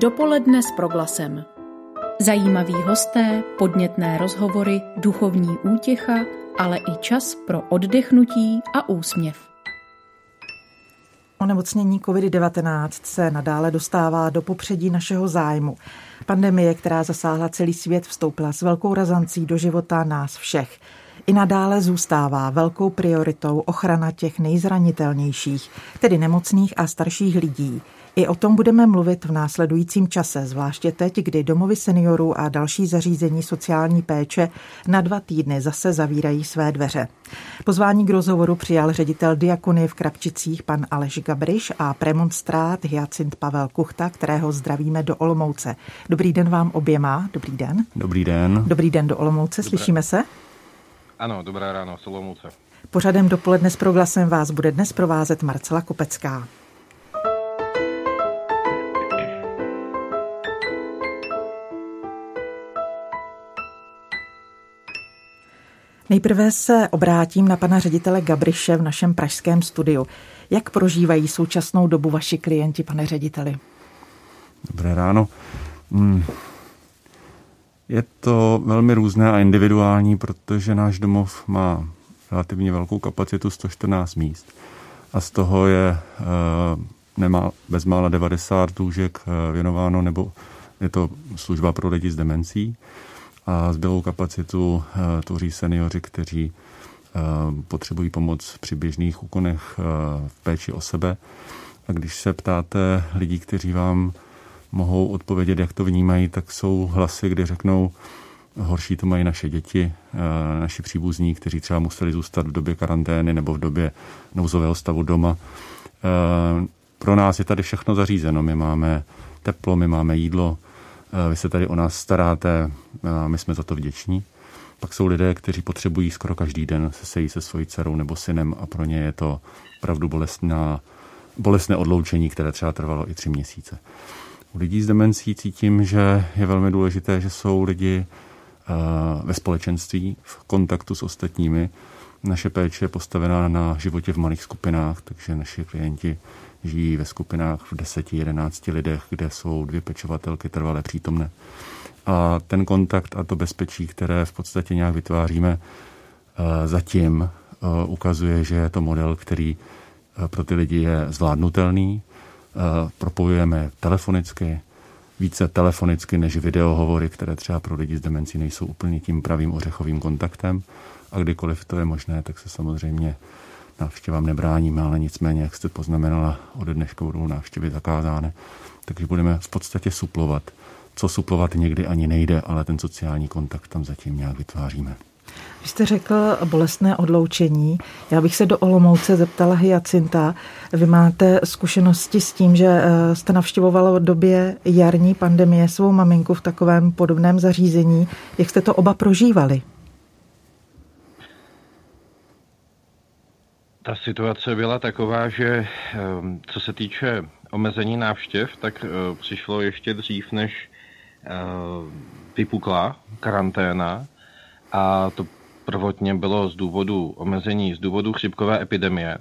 Dopoledne s proglasem. Zajímaví hosté, podnětné rozhovory, duchovní útěcha, ale i čas pro oddechnutí a úsměv. Onemocnění COVID-19 se nadále dostává do popředí našeho zájmu. Pandemie, která zasáhla celý svět, vstoupila s velkou razancí do života nás všech. I nadále zůstává velkou prioritou ochrana těch nejzranitelnějších, tedy nemocných a starších lidí. I o tom budeme mluvit v následujícím čase, zvláště teď, kdy domovy seniorů a další zařízení sociální péče na dva týdny zase zavírají své dveře. Pozvání k rozhovoru přijal ředitel Diakony v Krapčicích pan Aleš Gabriš a premonstrát Hyacint Pavel Kuchta, kterého zdravíme do Olomouce. Dobrý den vám oběma. Dobrý den. Dobrý den. Dobrý den do Olomouce. Dobré. Slyšíme se? Ano, dobré ráno, z Olomouce. Pořadem dopoledne s proglasem vás bude dnes provázet Marcela Kopecká. Nejprve se obrátím na pana ředitele Gabriše v našem pražském studiu. Jak prožívají současnou dobu vaši klienti, pane řediteli? Dobré ráno. Hmm. Je to velmi různé a individuální, protože náš domov má relativně velkou kapacitu 114 míst a z toho je eh, nemá bezmála 90 lůžek eh, věnováno, nebo je to služba pro lidi s demencí a zbylou kapacitu eh, tvoří seniori, kteří eh, potřebují pomoc při běžných úkonech eh, v péči o sebe. A když se ptáte lidí, kteří vám mohou odpovědět, jak to vnímají, tak jsou hlasy, kde řeknou, horší to mají naše děti, naši příbuzní, kteří třeba museli zůstat v době karantény nebo v době nouzového stavu doma. Pro nás je tady všechno zařízeno. My máme teplo, my máme jídlo, vy se tady o nás staráte, a my jsme za to vděční. Pak jsou lidé, kteří potřebují skoro každý den se sejít se svojí dcerou nebo synem a pro ně je to opravdu bolestná, bolestné odloučení, které třeba trvalo i tři měsíce. U lidí s demencí cítím, že je velmi důležité, že jsou lidi eh, ve společenství, v kontaktu s ostatními. Naše péče je postavená na životě v malých skupinách, takže naši klienti žijí ve skupinách v 10-11 lidech, kde jsou dvě pečovatelky trvalé přítomné. A ten kontakt a to bezpečí, které v podstatě nějak vytváříme, eh, zatím eh, ukazuje, že je to model, který eh, pro ty lidi je zvládnutelný. Propojujeme telefonicky, více telefonicky než videohovory, které třeba pro lidi s demencí nejsou úplně tím pravým ořechovým kontaktem. A kdykoliv to je možné, tak se samozřejmě návštěvám nebráníme, ale nicméně, jak jste poznamenala, ode dneška budou návštěvy zakázány. Takže budeme v podstatě suplovat. Co suplovat někdy ani nejde, ale ten sociální kontakt tam zatím nějak vytváříme. Vy jste řekl bolestné odloučení. Já bych se do Olomouce zeptala Hyacinta. Vy máte zkušenosti s tím, že eh, jste navštěvovala v době jarní pandemie svou maminku v takovém podobném zařízení. Jak jste to oba prožívali? Ta situace byla taková, že ehm, co se týče omezení návštěv, tak eh, přišlo ještě dřív, než eh, vypukla karanténa a to prvotně bylo z důvodu omezení, z důvodu chřipkové epidemie.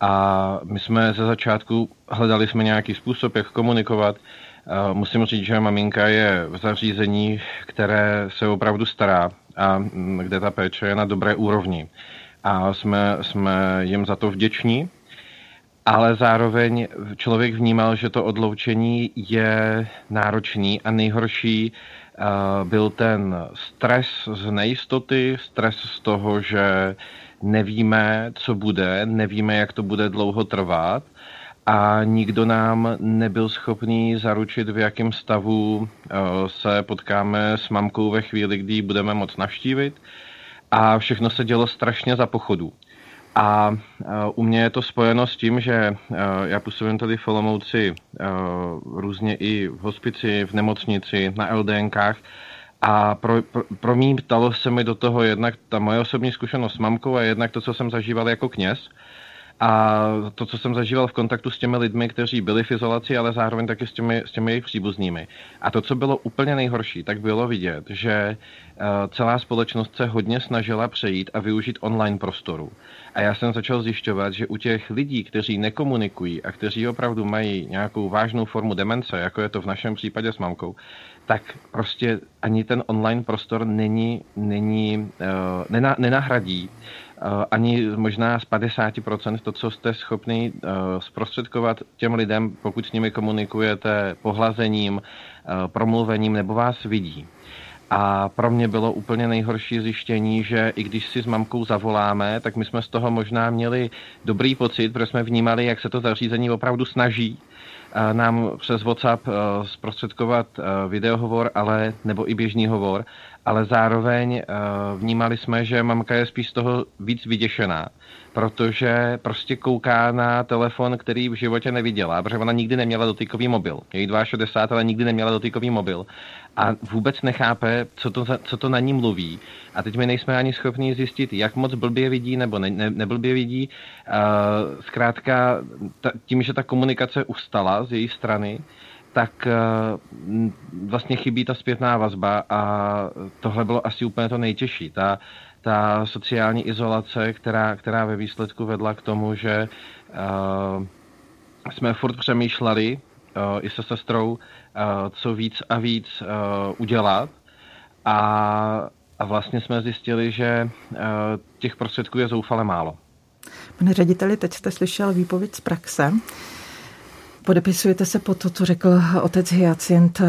A my jsme ze začátku hledali jsme nějaký způsob, jak komunikovat. Musím říct, že maminka je v zařízení, které se opravdu stará a mm, kde ta péče je na dobré úrovni a jsme, jsme jim za to vděční. Ale zároveň člověk vnímal, že to odloučení je náročný a nejhorší uh, byl ten stres z nejistoty, stres z toho, že nevíme, co bude, nevíme, jak to bude dlouho trvat a nikdo nám nebyl schopný zaručit, v jakém stavu uh, se potkáme s mamkou ve chvíli, kdy ji budeme moc navštívit a všechno se dělo strašně za pochodu. A u mě je to spojeno s tím, že já působím tady v Olomouci různě i v hospici, v nemocnici, na LDNkách a pro, pro, promítalo se mi do toho jednak ta moje osobní zkušenost s mamkou a jednak to, co jsem zažíval jako kněz. A to, co jsem zažíval v kontaktu s těmi lidmi, kteří byli v izolaci, ale zároveň taky s těmi, s těmi jejich příbuznými. A to, co bylo úplně nejhorší, tak bylo vidět, že eh, celá společnost se hodně snažila přejít a využít online prostoru. A já jsem začal zjišťovat, že u těch lidí, kteří nekomunikují a kteří opravdu mají nějakou vážnou formu demence, jako je to v našem případě s mamkou, tak prostě ani ten online prostor není, není uh, nena, nenahradí ani možná z 50% to, co jste schopni uh, zprostředkovat těm lidem, pokud s nimi komunikujete pohlazením, uh, promluvením nebo vás vidí. A pro mě bylo úplně nejhorší zjištění, že i když si s mamkou zavoláme, tak my jsme z toho možná měli dobrý pocit, protože jsme vnímali, jak se to zařízení opravdu snaží nám přes WhatsApp eh, zprostředkovat eh, videohovor, ale, nebo i běžný hovor, ale zároveň eh, vnímali jsme, že mamka je spíš z toho víc vyděšená, protože prostě kouká na telefon, který v životě neviděla, protože ona nikdy neměla dotykový mobil. Je jí 62, ale nikdy neměla dotykový mobil a vůbec nechápe, co to, co to na ní mluví. A teď my nejsme ani schopni zjistit, jak moc blbě vidí nebo ne, ne, neblbě vidí. Uh, zkrátka, ta, tím, že ta komunikace ustala z její strany, tak uh, vlastně chybí ta zpětná vazba a tohle bylo asi úplně to nejtěžší. Ta, ta sociální izolace, která, která ve výsledku vedla k tomu, že uh, jsme furt přemýšleli i se sestrou, Eh, co víc a víc eh, udělat. A, a vlastně jsme zjistili, že eh, těch prostředků je zoufale málo. Pane řediteli, teď jste slyšel výpověď z praxe. Podepisujete se po to, co řekl otec Hyacint?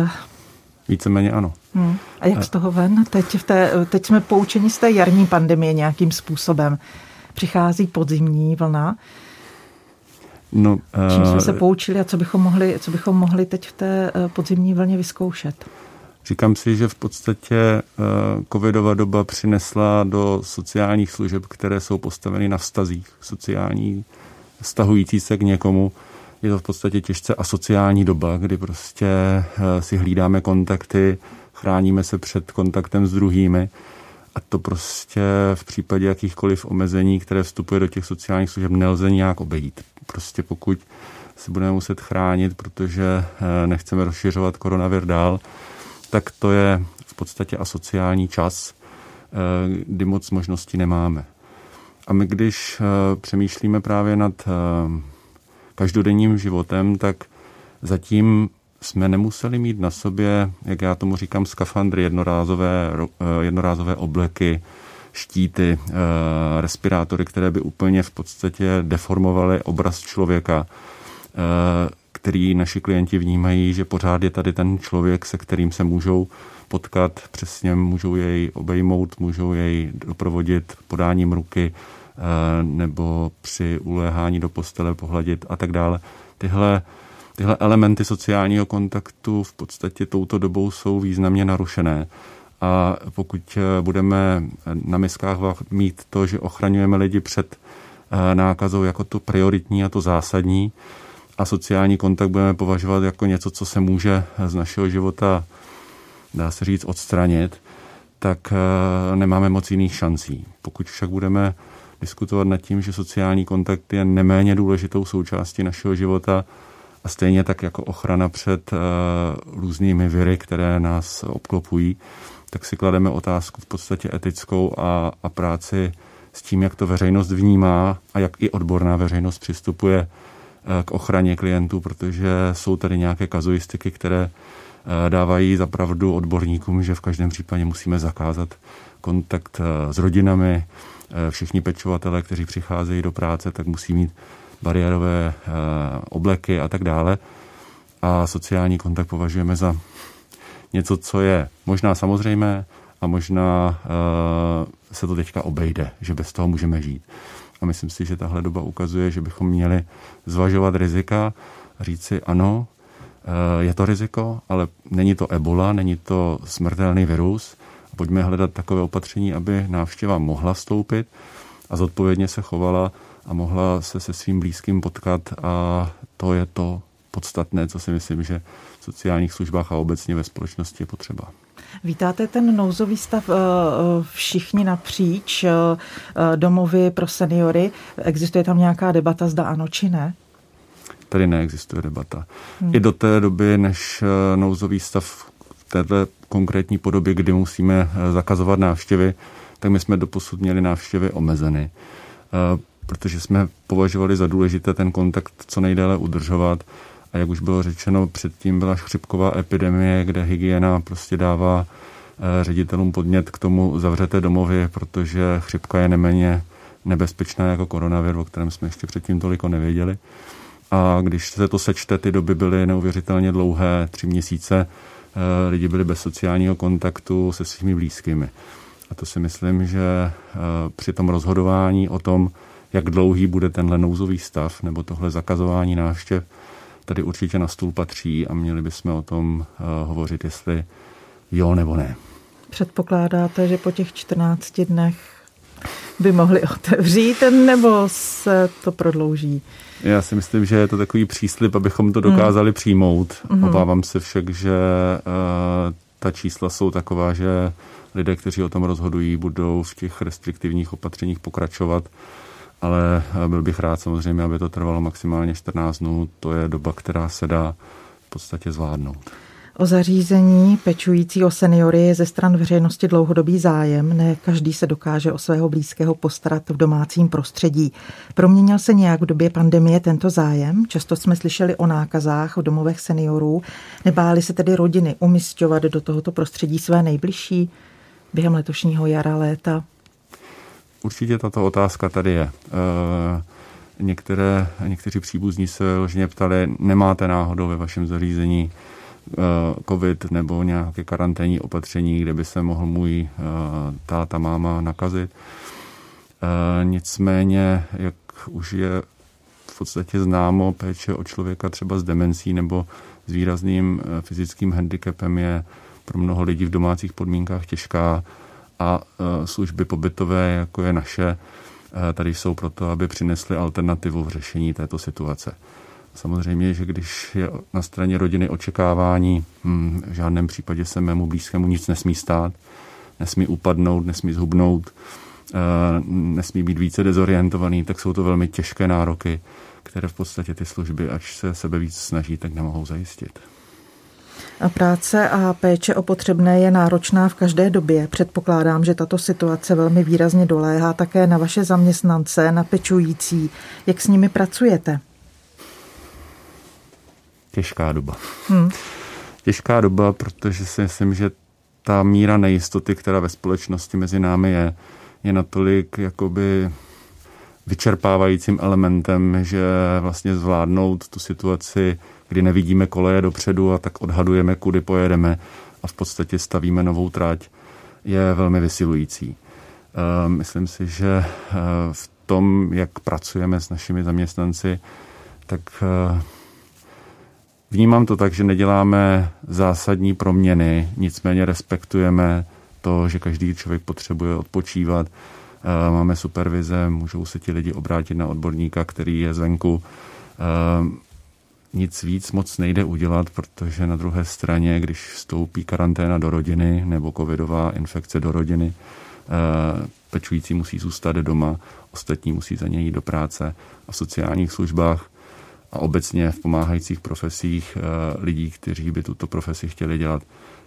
Víceméně ano. Hmm. A jak z toho ven? Teď, v té, teď jsme poučeni z té jarní pandemie nějakým způsobem. Přichází podzimní vlna. No, Čím jsme se eh, poučili a co bychom mohli, co bychom mohli teď v té eh, podzimní vlně vyzkoušet? Říkám si, že v podstatě eh, covidová doba přinesla do sociálních služeb, které jsou postaveny na vztazích sociální, stahující se k někomu. Je to v podstatě těžce asociální doba, kdy prostě si hlídáme kontakty, chráníme se před kontaktem s druhými. A to prostě v případě jakýchkoliv omezení, které vstupuje do těch sociálních služeb, nelze nějak obejít. Prostě pokud si budeme muset chránit, protože eh, nechceme rozšiřovat koronavir dál, tak to je v podstatě asociální čas, eh, kdy moc možností nemáme. A my, když eh, přemýšlíme právě nad každodenním životem, tak zatím jsme nemuseli mít na sobě, jak já tomu říkám, skafandry, jednorázové, jednorázové obleky, štíty, eh, respirátory, které by úplně v podstatě deformovaly obraz člověka, eh, který naši klienti vnímají, že pořád je tady ten člověk, se kterým se můžou potkat, přesně můžou jej obejmout, můžou jej doprovodit podáním ruky eh, nebo při uléhání do postele pohladit a tak dále. Tyhle, tyhle elementy sociálního kontaktu v podstatě touto dobou jsou významně narušené. A pokud eh, budeme na miskách mít to, že ochraňujeme lidi před eh, nákazou jako to prioritní a to zásadní, a sociální kontakt budeme považovat jako něco, co se může z našeho života, dá se říct, odstranit, tak eh, nemáme moc jiných šancí. Pokud však budeme diskutovat nad tím, že sociální kontakt je neméně důležitou součástí našeho života a stejně tak jako ochrana před různými viry, které nás obklopují, tak si klademe otázku v podstatě etickou a, a práci s tím, jak to veřejnost vnímá a jak i odborná veřejnost přistupuje eh, k ochraně klientů, protože jsou tady nějaké kazuistiky, které eh, dávají zapravdu odborníkům, že v každém případě musíme zakázat kontakt eh, s rodinami. Všichni pečovatele, kteří přicházejí do práce, tak musí mít bariérové obleky a tak dále. A sociální kontakt považujeme za něco, co je možná samozřejmé a možná uh, se to teďka obejde, že bez toho můžeme žít. A myslím si, že tahle doba ukazuje, že bychom měli zvažovat rizika říct si ano, uh, je to riziko, ale není to ebola, není to smrtelný virus. Pojďme hledat takové opatření, aby návštěva mohla vstoupit a zodpovědně se chovala a mohla se se svým blízkým potkat a to je to podstatné, co si myslím, že v sociálních službách a obecně ve společnosti je potřeba. Vítáte ten nouzový stav eh, eh, všichni napříč domovy pro seniory? Existuje tam nějaká debata, zda ano či ne? Tady neexistuje debata. Hmm. I do té doby, než nouzový stav v této konkrétní podobě, kdy musíme zakazovat návštěvy, tak my jsme doposud měli návštěvy omezeny protože jsme považovali za důležité ten kontakt co nejdéle udržovat. A jak už bylo řečeno, předtím byla chřipková epidemie, kde hygiena prostě dává eh, ředitelům podnět k tomu zavřete domovy, protože chřipka je neméně nebezpečná jako koronavir, o kterém jsme ještě předtím toliko nevěděli. A když se to sečte, ty doby byly neuvěřitelně dlouhé, tři měsíce, eh, lidi byli bez sociálního kontaktu se svými blízkými. A to si myslím, že eh, při tom rozhodování o tom, jak dlouhý bude tenhle nouzový stav nebo tohle zakazování návštěv, tady určitě na stůl patří a měli bychom o tom uh, hovořit, jestli jo nebo ne. Předpokládáte, že po těch 14 dnech by mohli otevřít, nebo se to prodlouží? Já si myslím, že je to takový příslip, abychom to dokázali mm. přijmout. Mm. Obávám se však, že uh, ta čísla jsou taková, že lidé, kteří o tom rozhodují, budou v těch restriktivních opatřeních pokračovat ale eh, byl bych rád samozřejmě, aby to trvalo maximálně 14 dnů. To je doba, která se dá v podstatě zvládnout. O zařízení pečující o seniory je ze stran veřejnosti dlouhodobý zájem. Ne každý se dokáže o svého blízkého postarat v domácím prostředí. Proměnil se nějak v době pandemie tento zájem? Často jsme slyšeli o nákazách v domovech seniorů. Nebáli se tedy rodiny umistovat do tohoto prostředí své nejbližší během letošního jara, léta? Určitě tato otázka tady je. Eh, některé, někteří příbuzní se ložně ptali, nemáte náhodou ve vašem zařízení eh, covid nebo nějaké karanténní opatření, kde by se mohl můj eh, táta, máma nakazit. Nicméně, jak už je v podstatě známo, péče o člověka třeba s demencí nebo s výrazným fyzickým handicapem je pro mnoho lidí v domácích podmínkách těžká a e, služby pobytové, jako je naše, e, tady jsou proto, aby přinesly alternativu v řešení této situace. Samozřejmě, že když je na straně rodiny očekávání, hm, v žádném případě se mému blízkému nic nesmí stát, nesmí upadnout, nesmí zhubnout, e, nesmí být více dezorientovaný, tak jsou to velmi těžké nároky, které v podstatě ty služby, až se sebe víc snaží, tak nemohou zajistit. A práce a péče o potřebné je náročná v každé době. Předpokládám, že tato situace velmi výrazně doléhá také na vaše zaměstnance, na pečující. Jak s nimi pracujete? Těžká doba. Hmm. Těžká doba, protože si myslím, že ta míra nejistoty, která ve společnosti mezi námi je, je natolik jakoby vyčerpávajícím elementem, že vlastně zvládnout tu situaci kdy nevidíme koleje dopředu a tak odhadujeme, kudy pojedeme a v podstatě stavíme novou trať, je velmi vysilující. Eh, myslím si, že eh, v tom, jak pracujeme s našimi zaměstnanci, tak eh, vnímám to tak, že neděláme zásadní proměny, nicméně respektujeme to, že každý člověk potřebuje odpočívat. Máme supervize, můžou se ti lidi obrátit na odborníka, který je zvenku nic víc moc nejde udělat, protože na druhé straně, když vstoupí karanténa do rodiny nebo covidová infekce do rodiny, eh, pečující musí zůstat doma, ostatní musí za něj jít do práce a v sociálních službách a obecně v pomáhajících profesích eh, lidí, kteří by tuto profesi chtěli dělat,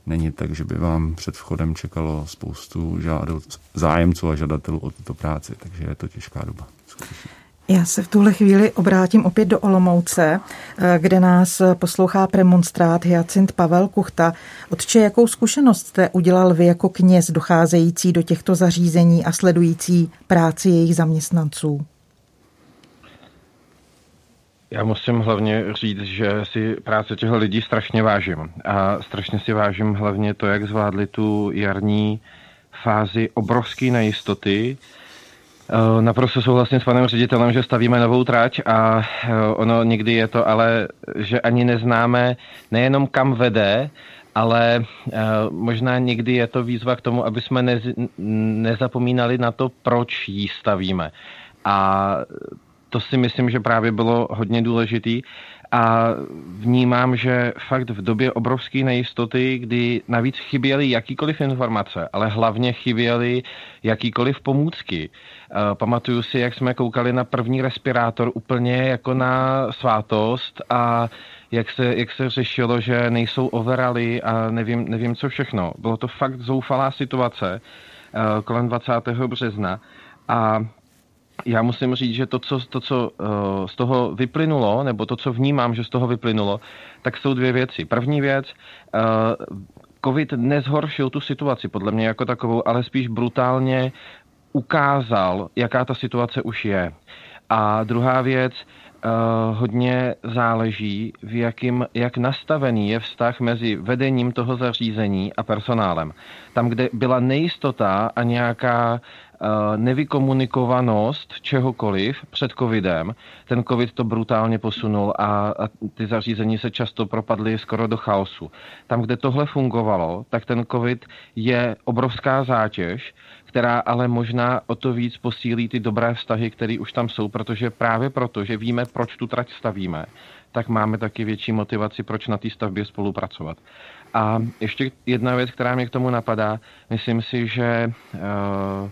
není tak, že by vám před vchodem čekalo spoustu žádou, zájemců a žadatelů o tuto práci, takže je to těžká doba. Skutečně. Já se v tuhle chvíli obrátím opět do Olomouce, eh, kde nás poslouchá premonstrát Hyacint Pavel Kuchta. Otče, jakou zkušenost jste udělal vy jako kněz docházející do těchto zařízení a sledující práci jejich zaměstnanců? Já musím hlavně říct, že si práce těchto lidí strašně vážím. A strašně si vážím hlavně to, jak zvládli tu jarní fázi obrovské nejistoty, naprosto souhlasím s panem ředitelem, že stavíme novou trať a eh, ono někdy je to ale, že ani neznáme nejenom kam vede, ale eh, možná někdy je to výzva k tomu, aby jsme nez, nezapomínali na to, proč ji stavíme. A to si myslím, že právě bylo hodně důležitý. A vnímám, že fakt v době obrovské nejistoty, kdy navíc chyběly jakýkoliv informace, ale hlavně chyběly jakýkoliv pomůcky. Pamatuju si, jak jsme koukali na první respirátor úplně jako na svátost a jak se, jak se řešilo, že nejsou overaly a nevím, nevím co všechno. Bylo to fakt zoufalá situace kolem 20. března a já musím říct, že to, co, to, co uh, z toho vyplynulo, nebo to, co vnímám, že z toho vyplynulo, tak jsou dvě věci. První věc, COVID nezhoršil tu situaci podle mě jako takovou, ale spíš brutálně ukázal, jaká ta situace už je. A druhá věc, uh, hodně záleží, v jakým, jak nastavený je vztah mezi vedením toho zařízení a personálem. Tam, kde byla nejistota a nějaká Eh, nevykomunikovanost čehokoliv před covidem. Ten covid to brutálně posunul a, a ty zařízení se často propadly skoro do chaosu. Tam, kde tohle fungovalo, tak ten covid je obrovská zátěž, která ale možná o to víc posílí ty dobré vztahy, které už tam jsou, protože právě proto, že víme, proč tu trať stavíme, tak máme taky větší motivaci, proč na té stavbě spolupracovat. A ještě jedna věc, která mě k tomu napadá, myslím si, že uh,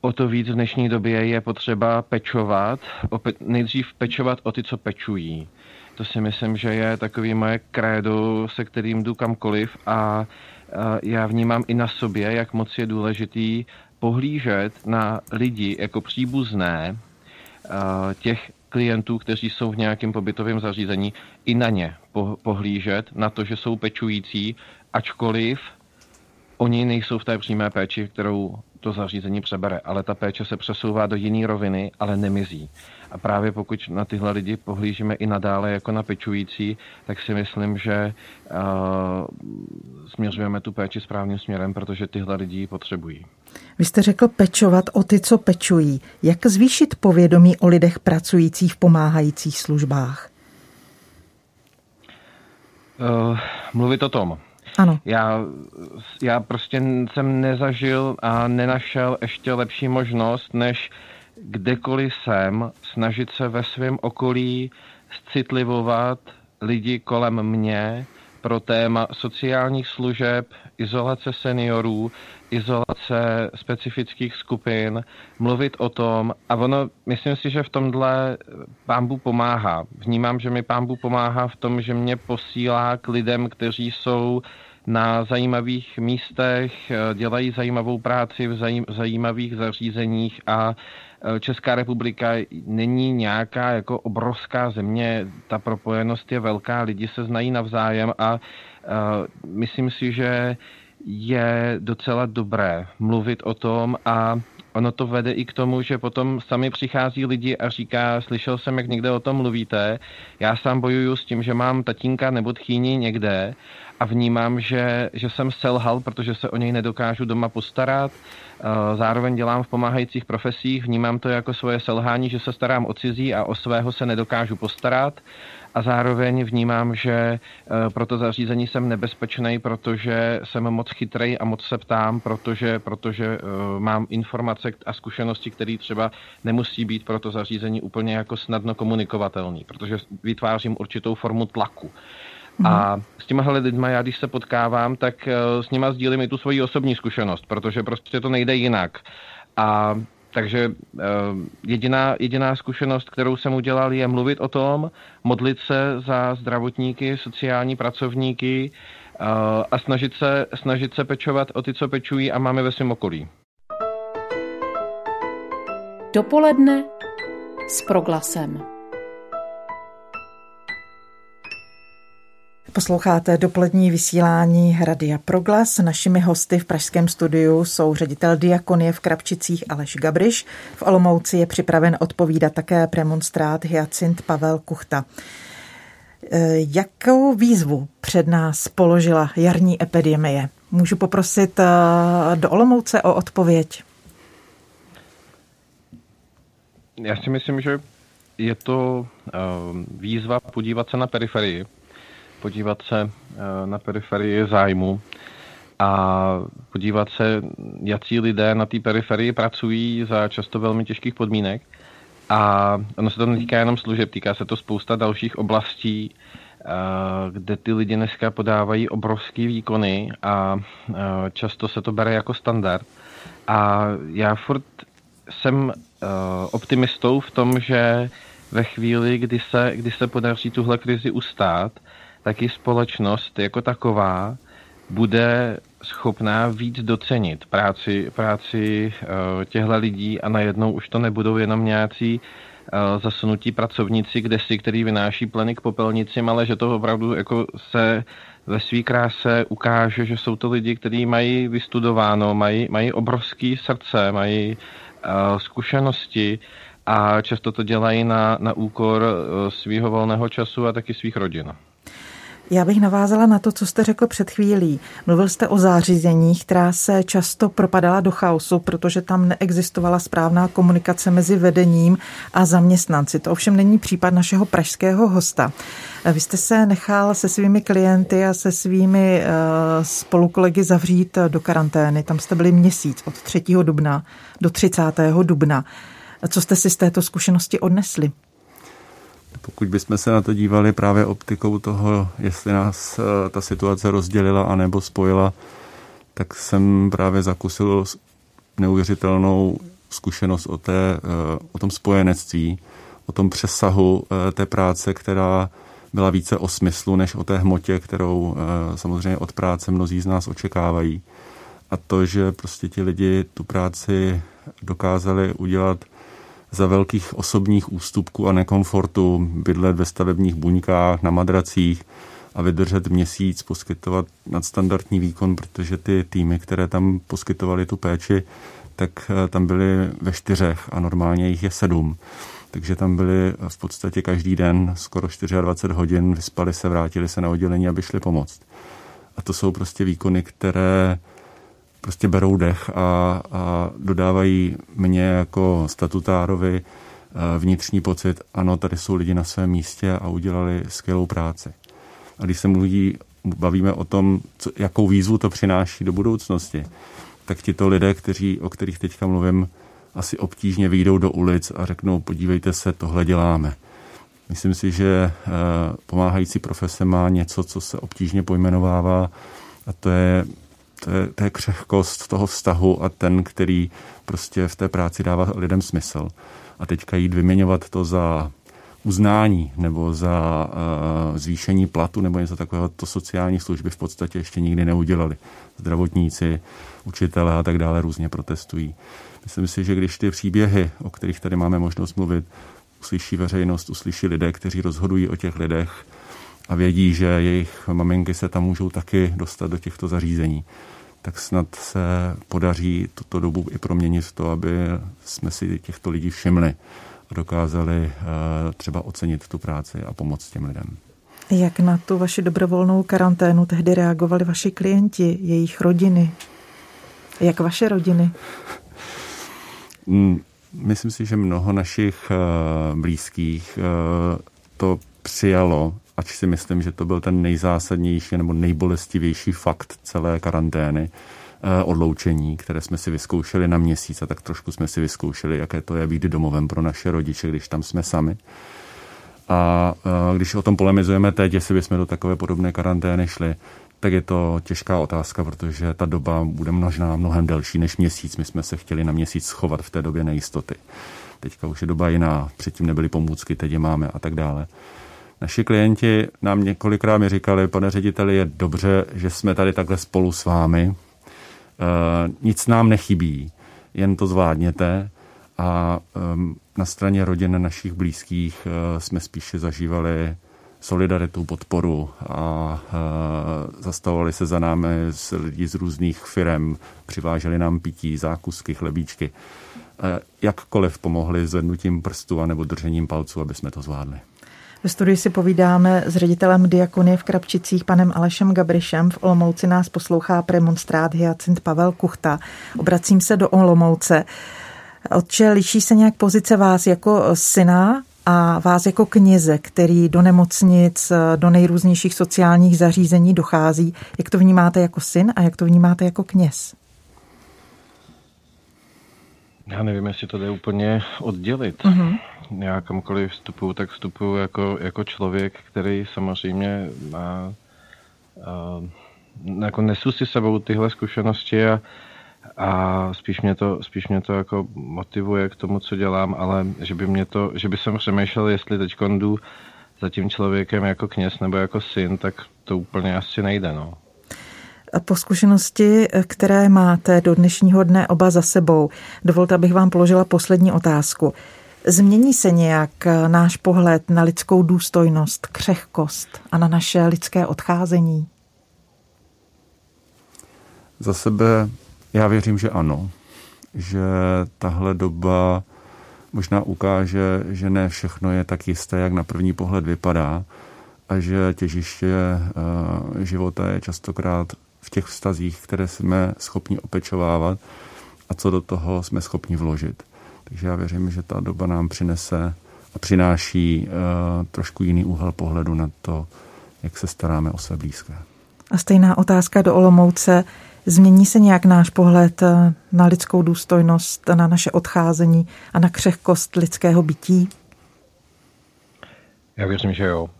o to víc v dnešní době je potřeba pečovat, nejdřív pečovat o ty, co pečují. To si myslím, že je takový moje krédo, se kterým jdu kamkoliv a já vnímám i na sobě, jak moc je důležitý pohlížet na lidi jako příbuzné těch klientů, kteří jsou v nějakém pobytovém zařízení, i na ně pohlížet, na to, že jsou pečující, ačkoliv oni nejsou v té přímé péči, kterou to zařízení přebere, ale ta péče se přesouvá do jiné roviny, ale nemizí. A právě pokud na tyhle lidi pohlížíme i nadále jako na pečující, tak si myslím, že uh, směřujeme tu péči správným směrem, protože tyhle lidi ji potřebují. Vy jste řekl pečovat o ty, co pečují. Jak zvýšit povědomí o lidech pracujících v pomáhajících službách? Uh, mluvit o tom. Ano. Já, já prostě jsem nezažil a nenašel ještě lepší možnost, než kdekoliv jsem snažit se ve svém okolí citlivovat lidi kolem mě pro téma sociálních služeb, izolace seniorů, izolace specifických skupin, mluvit o tom. A ono, myslím si, že v tomhle pámbu pomáhá. Vnímám, že mi pámbu pomáhá v tom, že mě posílá k lidem, kteří jsou na zajímavých místech, dělají zajímavou práci v zajímavých zařízeních a e, Česká republika není nějaká jako obrovská země, ta propojenost je velká, lidi se znají navzájem a uh, myslím si, že je docela dobré mluvit o tom a ono to vede i k tomu, že potom sami přichází lidi a říká, slyšel jsem, jak někde o tom mluvíte, já sám bojuju s tím, že mám tatínka nebo tchýni někde a vnímám, že, že jsem selhal, protože se o něj nedokážu doma postarat. Eh, zároveň dělám v pomáhajících profesích, vnímám to jako svoje selhání, že se starám o cizí a o svého se nedokážu postarat a zároveň vnímám, že eh, pro to zařízení jsem nebezpečný, protože jsem moc chytrej a moc se ptám, protože, protože eh, mám informace a zkušenosti, které třeba nemusí být pro to zařízení úplně jako snadno komunikovatelný, protože vytvářím určitou formu tlaku. A s těmahle lidma já, když se potkávám, tak eh, s nima sdílím i tu svoji osobní zkušenost, protože prostě to nejde jinak. A takže uh, jediná, jediná zkušenost, kterou jsem udělal, je mluvit o tom, modlit se za zdravotníky, sociální pracovníky uh, a snažit se, snažit se pečovat o ty, co pečují a máme ve svém okolí. Dopoledne s proglasem. Posloucháte dopolední vysílání Radia Proglas. Našimi hosty v pražském studiu jsou ředitel Diakonie v Krapčicích Aleš Gabriš. V Olomouci je připraven odpovídat také premonstrát Hyacint Pavel Kuchta. E, jakou výzvu před nás položila jarní epidemie? Můžu poprosit e, do Olomouce o odpověď? Já si myslím, že je to e, výzva podívat se na periferii, podívat se eh, na periferii zájmu a podívat se, jaký lidé na té periferii pracují za často velmi těžkých podmínek A ono se to netýká jenom služeb, týká se to spousta dalších oblastí, kde ty lidi dneska podávají obrovské výkony a často se to bere jako standard. A já furt jsem optimistou v tom, že ve chvíli, kdy se, kdy se podaří tuhle krizi ustát, tak i společnost jako taková bude schopná víc docenit práci, práci uh, těchto lidí a najednou už to nebudou jenom nějací uh, zasunutí pracovníci, kde si, který vynáší pleny k popelnicím, ale že to opravdu jako se ve své kráse ukáže, že jsou to lidi, kteří mají vystudováno, mají, mají obrovský srdce, mají uh, zkušenosti a často to dělají na, na úkor uh, svého volného času a taky svých rodin. Já bych navázala na to, co jste řekl před chvílí. Mluvil jste o zářízeních, která se často propadala do chaosu, protože tam neexistovala správná komunikace mezi vedením a zaměstnanci. To ovšem není případ našeho pražského hosta. Vy jste se nechal se svými klienty a se svými uh, spolukolegy zavřít do karantény. Tam jste byli měsíc od 3. dubna do 30. dubna. Co jste si z této zkušenosti odnesli? Pokud bychom se na to dívali právě optikou toho, jestli nás eh, ta situace rozdělila anebo spojila, tak jsem právě zakusil neuvěřitelnou zkušenost o, té, eh, o tom spojenectví, o tom přesahu eh, té práce, která byla více o smyslu, než o té hmotě, kterou samozřejmě od práce mnozí z nás očekávají. A to, že prostě ti lidi tu práci dokázali udělat za velkých osobních ústupků a nekomfortu bydlet ve stavebních buňkách, na madracích a vydržet měsíc, poskytovat nadstandardní výkon, protože ty týmy, které tam poskytovaly tu péči, tak eh, tam byly ve čtyřech a normálně jich je sedm. Takže tam byli v podstatě každý den skoro 24 hodin, vyspali se, vrátili se na oddělení, aby šli pomoct. A to jsou prostě výkony, které prostě berou dech a, a dodávají mě jako statutárovi eh, vnitřní pocit, ano, tady jsou lidi na svém místě a udělali skvělou práci. A když se mluví, bavíme o tom, co, jakou výzvu to přináší do budoucnosti, tak tito lidé, kteří, o kterých teďka mluvím, asi obtížně vyjdou do ulic a řeknou, podívejte se, tohle děláme. Myslím si, že eh, pomáhající profese má něco, co se obtížně pojmenovává a to je to je křehkost toho vztahu a ten, který prostě v té práci dává lidem smysl. A teďka jít vyměňovat to za uznání nebo za uh, zvýšení platu nebo něco takového, to sociální služby v podstatě ještě nikdy neudělali. Zdravotníci, učitelé a tak dále různě protestují. Myslím si, že když ty příběhy, o kterých tady máme možnost mluvit, uslyší veřejnost, uslyší lidé, kteří rozhodují o těch lidech a vědí, že jejich maminky se tam můžou taky dostat do těchto zařízení, tak snad se podaří tuto dobu i proměnit v to, aby jsme si těchto lidí všimli a dokázali eh, třeba ocenit tu práci a pomoct těm lidem. Jak na tu vaši dobrovolnou karanténu tehdy reagovali vaši klienti, jejich rodiny? Jak vaše rodiny? Mm, myslím si, že mnoho našich eh, blízkých eh, to přijalo ač si myslím, že to byl ten nejzásadnější nebo nejbolestivější fakt celé karantény, eh, odloučení, které jsme si vyzkoušeli na měsíc a tak trošku jsme si vyzkoušeli, jaké to je být domovem pro naše rodiče, když tam jsme sami. A eh, když o tom polemizujeme teď, jestli bychom do takové podobné karantény šli, tak je to těžká otázka, protože ta doba bude možná mnohem delší než měsíc. My jsme se chtěli na měsíc schovat v té době nejistoty. Teďka už je doba jiná, předtím nebyly pomůcky, teď je máme a tak dále. Naši klienti nám několikrát mi říkali, pane řediteli, je dobře, že jsme tady takhle spolu s vámi. E, nic nám nechybí, jen to zvládněte. A e, na straně rodin našich blízkých e, jsme spíše zažívali solidaritu, podporu a e, zastavovali se za námi z lidí z různých firm, přiváželi nám pití, zákusky, chlebíčky. E, jakkoliv pomohli zvednutím prstu a nebo držením palců, aby jsme to zvládli. Ve studiu si povídáme s ředitelem diakonie v Krapčicích, panem Alešem Gabrišem. V Olomouci nás poslouchá premonstrát Hyacint Pavel Kuchta. Obracím se do Olomouce. Otče, liší se nějak pozice vás jako syna a vás jako kněze, který do nemocnic, do nejrůznějších sociálních zařízení dochází. Jak to vnímáte jako syn a jak to vnímáte jako kněz? Já nevím, jestli to jde úplně oddělit. Mm-hmm. Já kamkoliv vstupuju, tak vstupuju jako, jako člověk, který samozřejmě má, a, jako nesu si sebou tyhle zkušenosti a, a spíš mě to, spíš mě to jako motivuje k tomu, co dělám, ale že by mě to, že by jsem přemýšlel, jestli teď jdu za tím člověkem jako kněz nebo jako syn, tak to úplně asi nejde, no. Po zkušenosti, které máte do dnešního dne oba za sebou, dovolte, abych vám položila poslední otázku. Změní se nějak náš pohled na lidskou důstojnost, křehkost a na naše lidské odcházení? Za sebe já věřím, že ano. Že tahle doba možná ukáže, že ne všechno je tak jisté, jak na první pohled vypadá a že těžiště eh, života je častokrát v těch vztazích, které jsme schopni opečovávat a co do toho jsme schopni vložit. Takže já věřím, že ta doba nám přinese a přináší uh, trošku jiný úhel pohledu na to, jak se staráme o své blízké. A stejná otázka do Olomouce. Změní se nějak náš pohled eh, na lidskou důstojnost, na naše odcházení a na křehkost lidského bytí? Já věřím, že jo.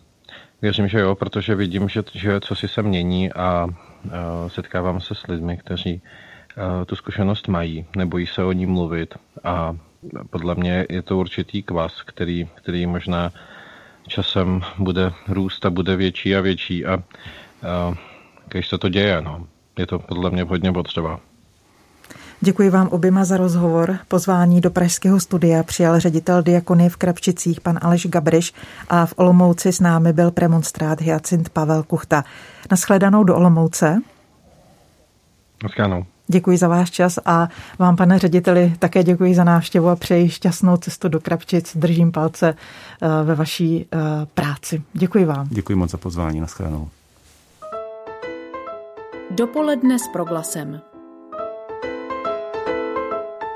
Věřím, že jo, protože vidím, že, že co si se mění a, a setkávám se s lidmi, kteří a, tu zkušenost mají, nebojí se o ní mluvit a podle mě je to určitý kvas, který, který možná časem bude růst a bude větší a větší a, a když se to děje, no je to podle mě hodně potřeba. Děkuji vám oběma za rozhovor. Pozvání do Pražského studia přijal ředitel diakony v Krapčicích pan Aleš Gabriš a v Olomouci s námi byl premonstrát Hyacint Pavel Kuchta. Naschledanou do Olomouce. Naschledanou. Děkuji za váš čas a vám, pane řediteli, také děkuji za návštěvu a přeji šťastnou cestu do Krapčic. Držím palce eh, ve vaší eh, práci. Děkuji vám. Děkuji moc za pozvání. Naschledanou. Dopoledne s proglasem.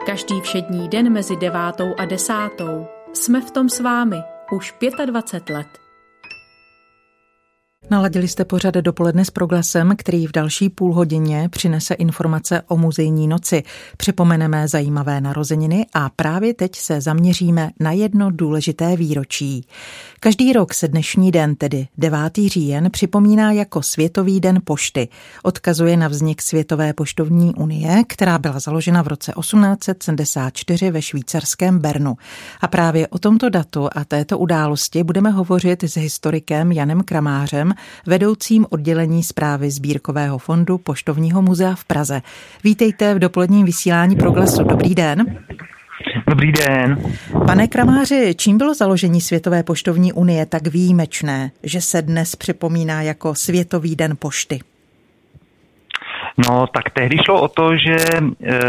Každý všední den mezi devátou a desátou jsme v tom s vámi už 25 let. Naladili jste pořad dopoledne s proglasem, který v další půl hodině přinese informace o muzejní noci. Připomeneme zajímavé narozeniny a právě teď se zaměříme na jedno důležité výročí. Každý rok se dnešní den, tedy 9. říjen, připomíná jako Světový den pošty. Odkazuje na vznik Světové poštovní unie, která byla založena v roce 1874 ve švýcarském Bernu. A právě o tomto datu a této události budeme hovořit s historikem Janem Kramářem, vedoucím oddělení zprávy sbírkového fondu Poštovního muzea v Praze. Vítejte v dopoledním vysílání Proglasu. Dobrý den. Dobrý den. Pane Kramáři, čím bylo založení Světové poštovní unie tak výjimečné, že se dnes připomíná jako Světový den pošty? No, tak tehdy šlo o to, že e,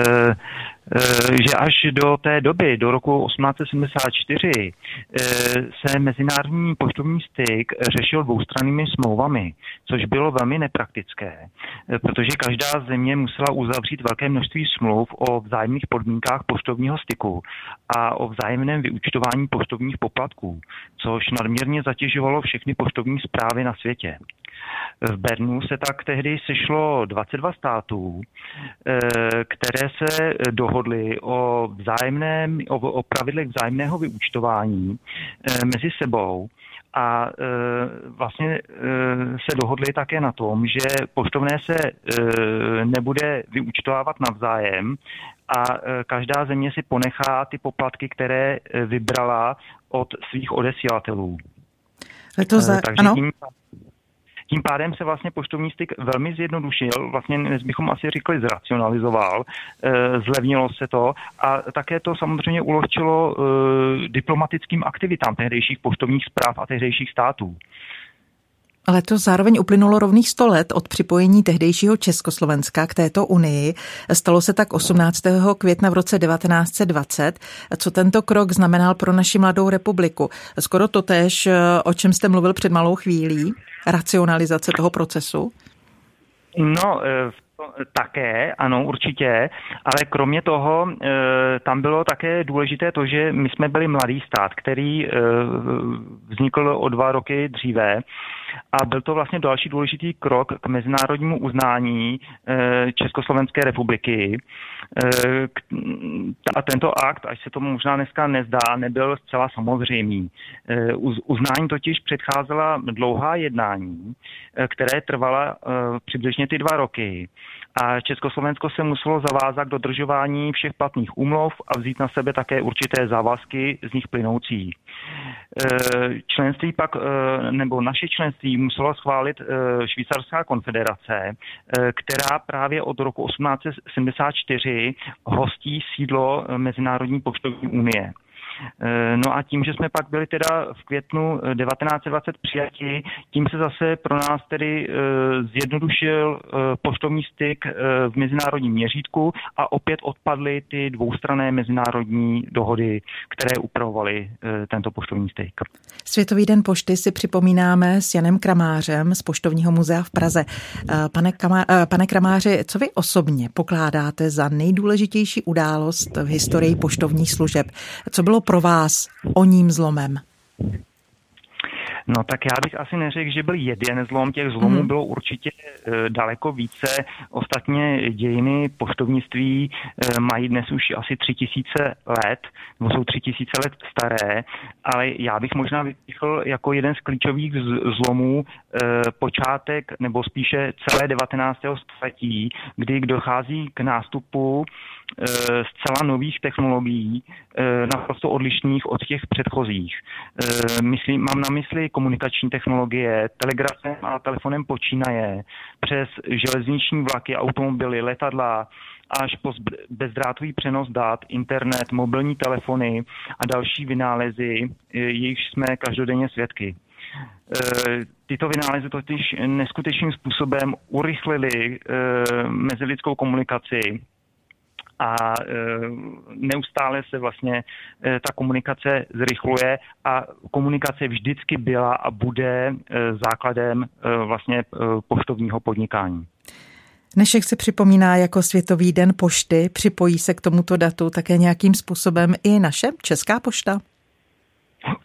že až do té doby, do roku 1874, eh, se mezinárodní poštovní styk řešil dvoustrannými smlouvami, což bylo velmi nepraktické, eh, protože každá země musela uzavřít velké množství smlouv o vzájemných podmínkách poštovního styku a o vzájemném vyučtování poštovních poplatků, což nadměrně zatěžovalo všechny poštovní zprávy na světě. V Bernu se tak tehdy sešlo 22 států, eh, které se dohodly o, vzájemném, o, o pravidlech vzájemného vyúčtování eh, mezi sebou a e, vlastně e, se dohodli také na tom, že poštovné se e, nebude vyúčtovávat navzájem a e, každá země si ponechá ty poplatky, které vybrala od svých odesílatelů. To za... Takže ano. Tím, tím pádem se vlastně poštovní styk velmi zjednodušil, vlastně bychom asi říkali zracionalizoval, eh, zlevnilo se to a také to samozřejmě ulehčilo eh, diplomatickým aktivitám tehdejších poštovních zpráv a tehdejších států. Ale to zároveň uplynulo rovných 100 let od připojení tehdejšího Československa k této unii. Stalo se tak 18. května v roce 1920. Co tento krok znamenal pro naši mladou republiku? Skoro to tež, o čem jste mluvil před malou chvílí, racionalizace toho procesu? No, eh, také, ano, určitě, ale kromě toho tam bylo také důležité to, že my jsme byli mladý stát, který vznikl o dva roky dříve a byl to vlastně další důležitý krok k mezinárodnímu uznání Československé republiky. A tento akt, až se to možná dneska nezdá, nebyl zcela samozřejmý. Uznání totiž předcházela dlouhá jednání, které trvala přibližně ty dva roky a Československo se muselo zavázat k dodržování všech platných úmluv a vzít na sebe také určité závazky z nich plynoucí. Členství pak, nebo naše členství muselo schválit e, Švýcarská konfederace, která právě od roku 1874 hostí sídlo Mezinárodní poštovní unie. Eh, no a tím, že jsme pak byli teda v květnu 1920 eh, přijati, tím se zase pro nás tedy eh, zjednodušil poštovní styk v mezinárodním měřítku a opět odpadly ty dvoustrané mezinárodní dohody, které upravovaly tento poštovní styk. Světový den pošty si připomínáme s Janem Kramářem z Poštovního muzea v Praze. Pane, Kama, pane Kramáři, co vy osobně pokládáte za nejdůležitější událost v historii poštovních služeb? Co bylo pro vás o ním zlomem? No tak já bych asi neřekl, že byl jeden zlom, těch zlomů hmm. bylo určitě e, daleko více. Ostatně dějiny poštovnictví e, mají dnes už asi tři tisíce let, nebo jsou tři tisíce let staré, ale já bych možná vypíchl jako jeden z klíčových zlomů e, počátek, nebo spíše celé 19. století, kdy dochází k nástupu zcela nových technologií, eh, naprosto odlišných od těch předchozích. Eh, myslím, mám na mysli komunikační technologie, telegrafem a telefonem počínaje, přes železniční vlaky, automobily, letadla, až po bezdrátový přenos dat, internet, mobilní telefony a další vynálezy, jejichž jsme každodenně svědky. Tyto vynálezy totiž neskutečným způsobem urychlily mezilidskou komunikaci a e, neustále se vlastně e, ta komunikace zrychluje a komunikace vždycky byla a bude e, základem vlastně poštovního podnikání. Dnešek se připomíná jako Světový den pošty. Připojí se k tomuto datu také nějakým způsobem i naše Česká pošta?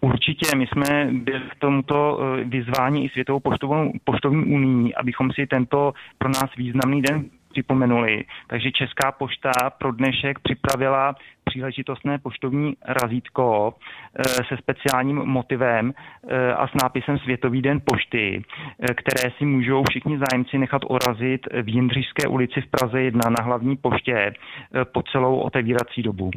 Určitě, my jsme byli k tomuto vyzvání i Světovou poštovou, poštovní unii, abychom si tento pro nás významný den připomenuli. Takže Česká pošta pro dnešek připravila příležitostné poštovní razítko eh, se speciálním motivem eh, a s nápisem Světový den pošty, eh, které si můžou všichni zájemci nechat orazit v Jindřišské ulici v Praze 1 na hlavní poště po celou otevírací dobu.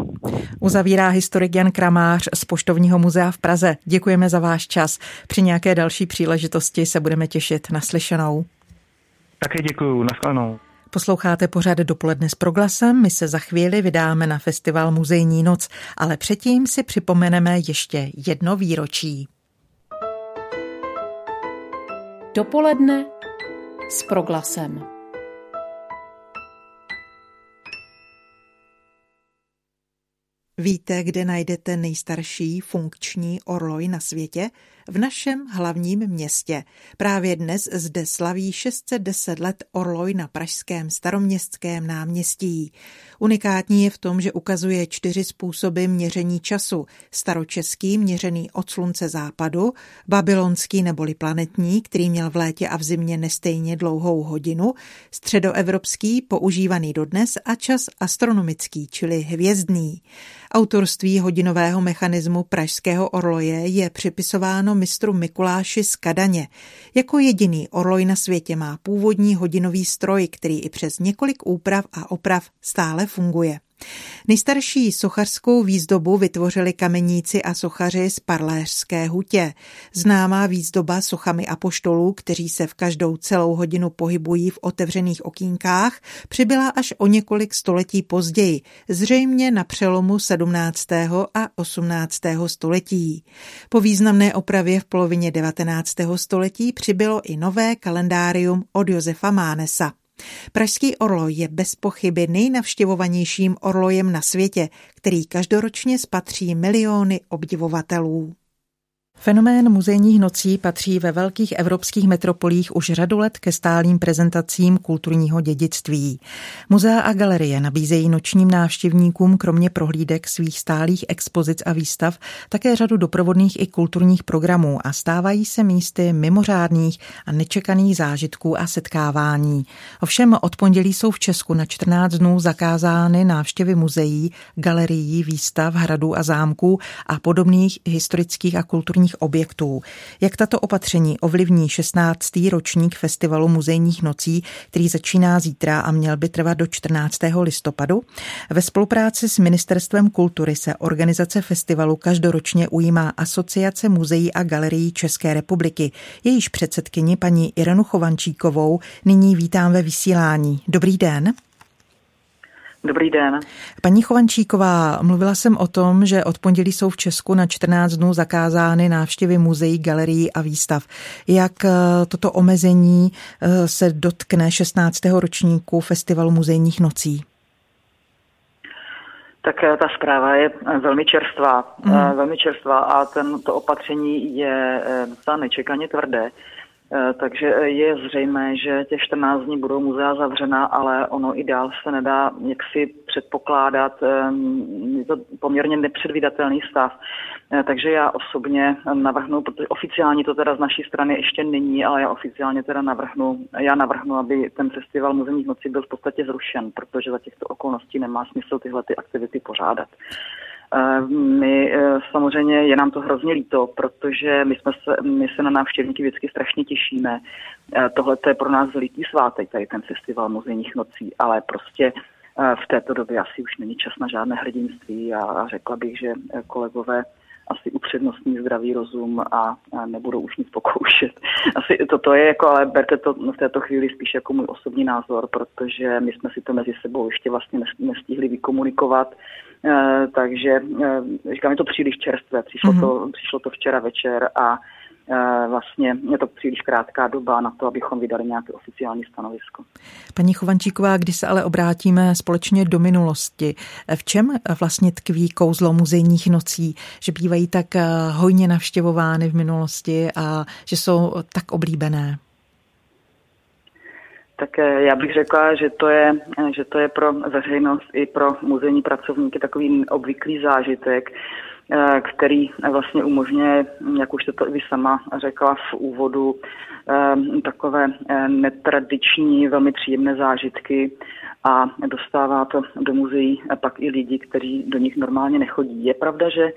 Uzavírá historik Jan Kramář z Poštovního muzea v Praze. Děkujeme za váš čas. Při nějaké další příležitosti se budeme těšit na slyšenou. Také děkuji. Naschledanou. Posloucháte pořád dopoledne s proglasem, my se za chvíli vydáme na festival Muzejní noc, ale předtím si připomeneme ještě jedno výročí. Dopoledne s proglasem. Víte, kde najdete nejstarší funkční orloj na světě? V našem hlavním městě. Právě dnes zde slaví 610 let orloj na pražském staroměstském náměstí. Unikátní je v tom, že ukazuje čtyři způsoby měření času. Staročeský měřený od slunce západu, babylonský neboli planetní, který měl v létě a v zimě nestejně dlouhou hodinu, středoevropský používaný dodnes a čas astronomický, čili hvězdný. Autorství hodinového mechanismu pražského orloje je připisováno mistru Mikuláši z Kadaně. Jako jediný orloj na světě má původní hodinový stroj, který i přes několik úprav a oprav stále funguje. Nejstarší sochařskou výzdobu vytvořili kameníci a sochaři z Parléřské hutě. Známá výzdoba sochami apoštolů, kteří se v každou celou hodinu pohybují v otevřených okýnkách, přibyla až o několik století později, zřejmě na přelomu 17. a 18. století. Po významné opravě v polovině 19. století přibylo i nové kalendárium od Josefa Mánesa. Pražský orloj je bez pochyby nejnavštěvovanějším orlojem na světě, který každoročně spatří miliony obdivovatelů. Fenomén muzejních nocí patří ve velkých evropských metropolích už řadu let ke stálým prezentacím kulturního dědictví. Muzea a galerie nabízejí nočním návštěvníkům kromě prohlídek svých stálých expozic a výstav také řadu doprovodných i kulturních programů a stávají se místy mimořádných a nečekaných zážitků a setkávání. Ovšem od pondělí jsou v Česku na 14 dnů zakázány návštěvy muzeí, galerií, výstav, hradů a zámků a podobných historických a kulturních objektů. Jak tato opatření ovlivní 16. ročník Festivalu muzejních nocí, který začíná zítra a měl by trvat do 14. listopadu? Ve spolupráci s Ministerstvem kultury se organizace festivalu každoročně ujímá Asociace muzeí a galerií České republiky. Jejíž předsedkyni paní Irenu Chovančíkovou nyní vítám ve vysílání. Dobrý den. Dobrý den. Paní Chovančíková, mluvila jsem o tom, že od pondělí jsou v Česku na 14 dnů zakázány návštěvy muzeí, galerií a výstav. Jak eh, toto omezení eh, se dotkne 16. ročníku Festivalu muzejních nocí? Tak eh, ta zpráva je velmi čerstvá, mm. velmi čerstvá a ten, to opatření je docela nečekaně tvrdé. Eh, takže je zřejmé, že těch 14 dní budou muzea zavřena, ale ono i dál se nedá jaksi předpokládat. Ehm, je to poměrně nepředvídatelný stav. Eh, takže já osobně navrhnu, protože oficiálně to teda z naší strany ještě není, ale já oficiálně teda navrhnu, já navrhnu, aby ten festival muzejních nocí byl v podstatě zrušen, protože za těchto okolností nemá smysl tyhle ty aktivity pořádat. Eh, my eh, samozřejmě je nám to hrozně líto, protože my, jsme se, my se na návštěvníky vždycky strašně těšíme. Eh, tohle je pro nás veliký svátek, tady ten festival muzejních nocí, ale prostě v této době asi už není čas na žádné hrdinství a řekla bych, že kolegové asi upřednostní zdravý rozum a, a nebudou už nic pokoušet. Asi toto je jako, ale berte to v této chvíli spíš jako můj osobní názor, protože my jsme si to mezi sebou ještě vlastně nestihli vykomunikovat. Eh, takže eh, říkám, je to příliš čerstvé. Přišlo, mm-hmm. to, přišlo to včera večer a eh, vlastně je to příliš krátká doba na to, abychom vydali nějaké oficiální stanovisko. Paní Chovančíková, když se ale obrátíme společně do minulosti, v čem vlastně tkví kouzlo muzejních nocí, že bývají tak hojně navštěvovány v minulosti a že jsou tak oblíbené? Tak eh, já bych řekla, že to, je, eh, že to je pro veřejnost i pro muzejní pracovníky takový obvyklý zážitek, eh, který vlastně umožňuje, jak už to vy sama řekla v úvodu, takové netradiční, velmi příjemné zážitky a dostává to do muzeí pak i lidi, kteří do nich normálně nechodí. Je pravda, že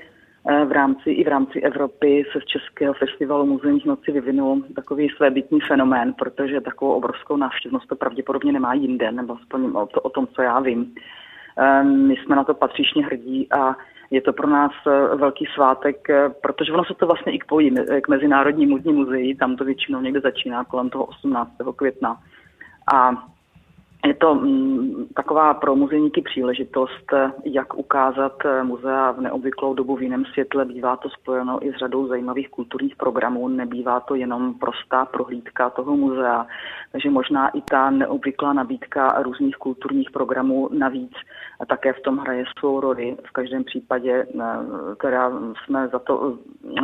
v rámci, i v rámci Evropy se z Českého festivalu muzejních noci vyvinul takový svébytný fenomén, protože takovou obrovskou návštěvnost to pravděpodobně nemá jinde, nebo aspoň o, to, o tom, co já vím. Eh, my jsme na to patřičně hrdí a je to pro nás eh, velký svátek, protože ono se to vlastně i pojí k Mezinárodní muzní muzei, tam to většinou někde začíná kolem toho 18. května. A je to mm, taková pro muzejníky příležitost, jak ukázat eh, muzea v neobvyklou dobu v jiném světle. Bývá to spojeno i s řadou zajímavých kulturních programů, nebývá to jenom prostá prohlídka toho muzea, takže možná i ta neobvyklá nabídka různých kulturních programů navíc také v tom hraje svou roli. V každém případě eh, teda jsme za to,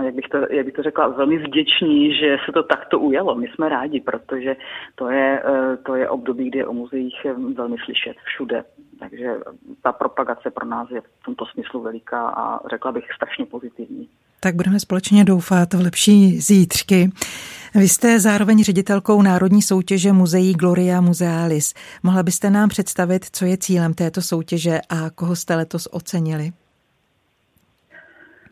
jak bych to, jak bych to řekla, velmi vděční, že se to takto ujelo. My jsme rádi, protože to je, eh, to je období, kdy je o muzeích velmi slyšet všude. Takže ta propagace pro nás je v tomto smyslu veliká a řekla bych strašně pozitivní. Tak budeme společně doufat v lepší zítřky. Vy jste zároveň ředitelkou Národní soutěže muzeí Gloria Musealis. Mohla byste nám představit, co je cílem této soutěže a koho jste letos ocenili?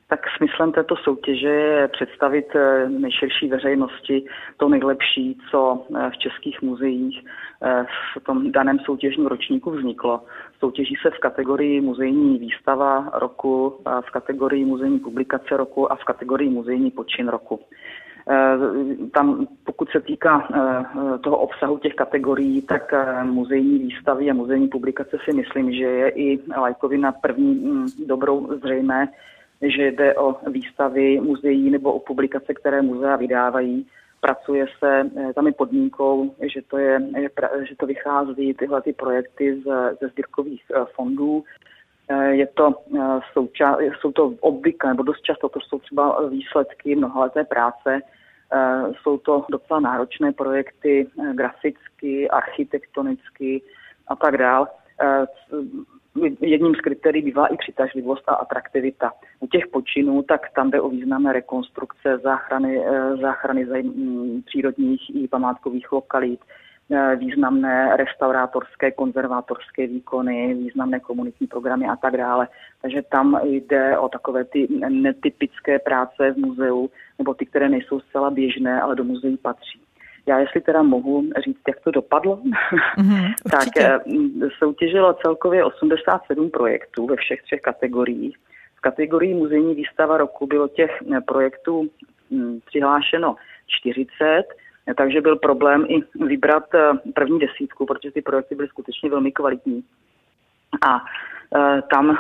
Tak smyslem této soutěže je představit eh, nejširší veřejnosti to nejlepší, co eh, v českých muzeích v tom daném soutěžním ročníku vzniklo. Soutěží se v kategorii muzejní výstava roku, v kategorii muzejní publikace roku a v kategorii muzejní počin roku. Tam, pokud se týká toho obsahu těch kategorií, tak muzejní výstavy a muzejní publikace si myslím, že je i lajkovi na první mm, dobrou zřejmé, že jde o výstavy muzeí nebo o publikace, které muzea vydávají. Pracuje se eh, tam i podmínkou, že to, je, že to vychází tyhle ty projekty z, ze sbírkových eh, fondů. Je to souča- jsou to obvykle, nebo dost často to jsou třeba výsledky mnohaleté práce, jsou to docela náročné projekty graficky, architektonicky a tak dále jedním z kritérií bývá i přitažlivost a atraktivita. U těch počinů, tak tam jde o významné rekonstrukce, záchrany, eh, záchrany přírodních i památkových lokalit, eh, významné restaurátorské, konzervátorské výkony, významné komunitní programy a tak dále. Takže tam jde o takové ty netypické práce v muzeu, nebo ty, které nejsou zcela běžné, ale do muzeí patří. Já jestli teda mohu říct, jak to dopadlo, mm-hmm, tak eh, soutěžilo celkově 87 projektů ve všech třech kategoriích. V kategorii muzejní výstava roku bylo těch eh, projektů hm, přihlášeno 40, takže byl problém i vybrat eh, první desítku, protože ty projekty byly skutečně velmi kvalitní. A tam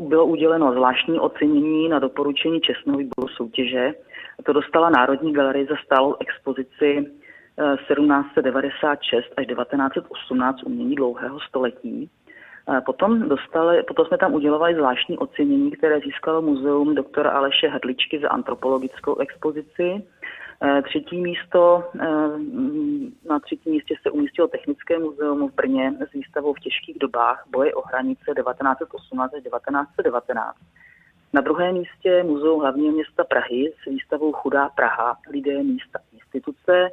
bylo uděleno zvláštní ocenění na doporučení čestného výboru soutěže to dostala Národní galerie za stálou expozici 1796 eh, až 1918 umění dlouhého století. Eh, potom, dostali, potom jsme tam udělovali zvláštní ocenění, které získalo muzeum doktora Aleše Hrdličky za antropologickou expozici. Eh, třetí místo, na třetím místě se umístilo Technické muzeum v Brně s výstavou v těžkých dobách boje o hranice 1918 až 1919. Na druhém místě Muzeum hlavního města Prahy s výstavou Chudá Praha, lidé, místa, instituce.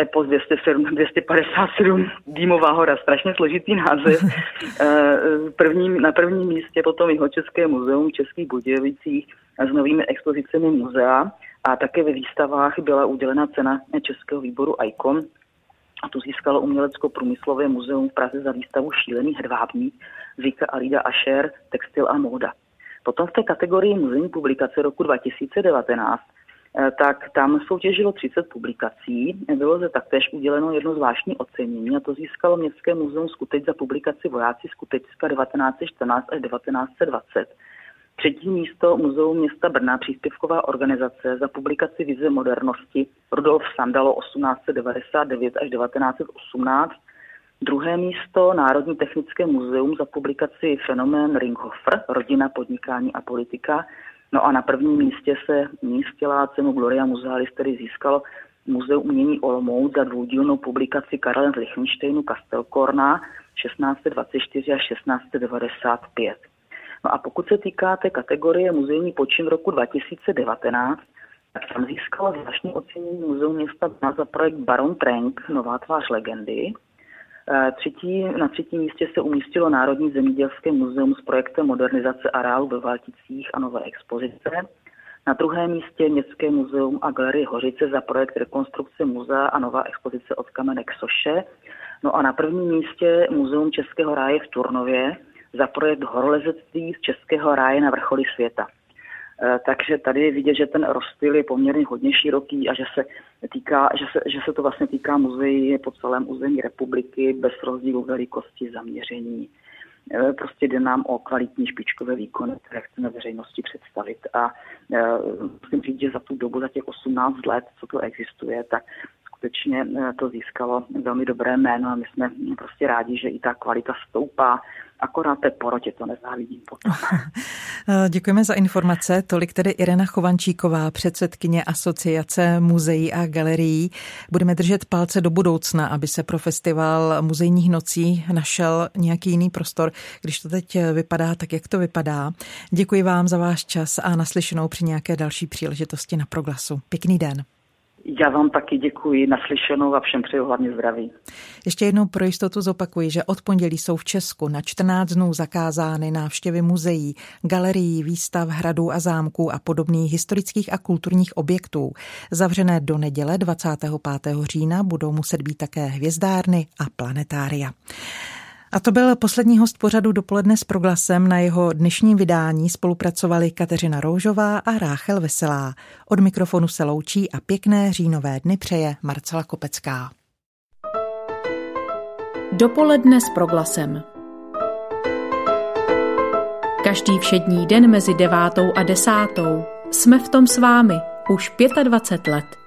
EPOS 207, 257, Dýmová hora, strašně složitý název. Eh, první, na prvním místě potom jeho České muzeum v Českých Budějovicích s novými expozicemi muzea a také ve výstavách byla udělena cena Českého výboru ICON. A tu získalo umělecko-průmyslové muzeum v Praze za výstavu Šílený hedvábník Vika Alida Asher, Textil a móda. Potom v té kategorii muzejní publikace roku 2019 eh, tak tam soutěžilo 30 publikací. Bylo zde taktéž uděleno jedno zvláštní ocenění a to získalo Městské muzeum Skuteč za publikaci Vojáci Skutečska 1914 až 1920. Třetí místo Muzeum města Brna, příspěvková organizace za publikaci Vize modernosti Rudolf Sandalo 1899 až 1918 Druhé místo Národní technické muzeum za publikaci Fenomén Ringhofer, rodina, podnikání a politika. No a na prvním místě se místila cenu Gloria Musealis, který získalo Muzeum umění Olomouc za dvoudílnou publikaci Karel z Lichtensteinu Kastelkorna 1624 až 1695. No a pokud se týká té kategorie muzejní počin roku 2019, tak tam získala zvláštní ocenění Muzeum města za projekt Baron Trenk, Nová tvář legendy. Eh, třetí, na třetím místě se umístilo Národní zemědělské muzeum s projektem modernizace areálu ve Valticích a nové expozice. Na druhém místě Městské muzeum a galerie Hořice za projekt rekonstrukce muzea a nová expozice od kamenek Soše. No a na prvním místě Muzeum Českého ráje v Turnově za projekt horolezectví z Českého ráje na vrcholy světa. Eh, takže tady je vidět, že ten rozptyl je poměrně hodně široký a že se, týká, že se, že se to vlastně týká muzeí po celém území republiky bez rozdílu velikosti zaměření. Eh, prostě jde nám o kvalitní špičkové výkony, které chceme veřejnosti představit. A eh, musím říct, že za tu dobu, za těch 18 let, co to existuje, tak skutečně to získalo velmi dobré jméno a my jsme prostě rádi, že i ta kvalita stoupá akorát té porotě to nezávidím potom. Děkujeme za informace. Tolik tedy Irena Chovančíková, předsedkyně Asociace muzeí a galerií. Budeme držet palce do budoucna, aby se pro festival muzejních nocí našel nějaký jiný prostor, když to teď vypadá tak, jak to vypadá. Děkuji vám za váš čas a naslyšenou při nějaké další příležitosti na proglasu. Pěkný den. Já vám taky děkuji, naslyšenou a všem přeju hlavně zdraví. Ještě jednou pro jistotu zopakuji, že od pondělí jsou v Česku na 14 dnů zakázány návštěvy muzeí, galerií, výstav, hradů a zámků a podobných historických a kulturních objektů. Zavřené do neděle 25. října budou muset být také hvězdárny a planetária. A to byl poslední host pořadu dopoledne s proglasem. Na jeho dnešním vydání spolupracovali Kateřina Roužová a Ráchel Veselá. Od mikrofonu se loučí a pěkné říjnové dny přeje Marcela Kopecká. Dopoledne s proglasem. Každý všední den mezi devátou a desátou jsme v tom s vámi už 25 let.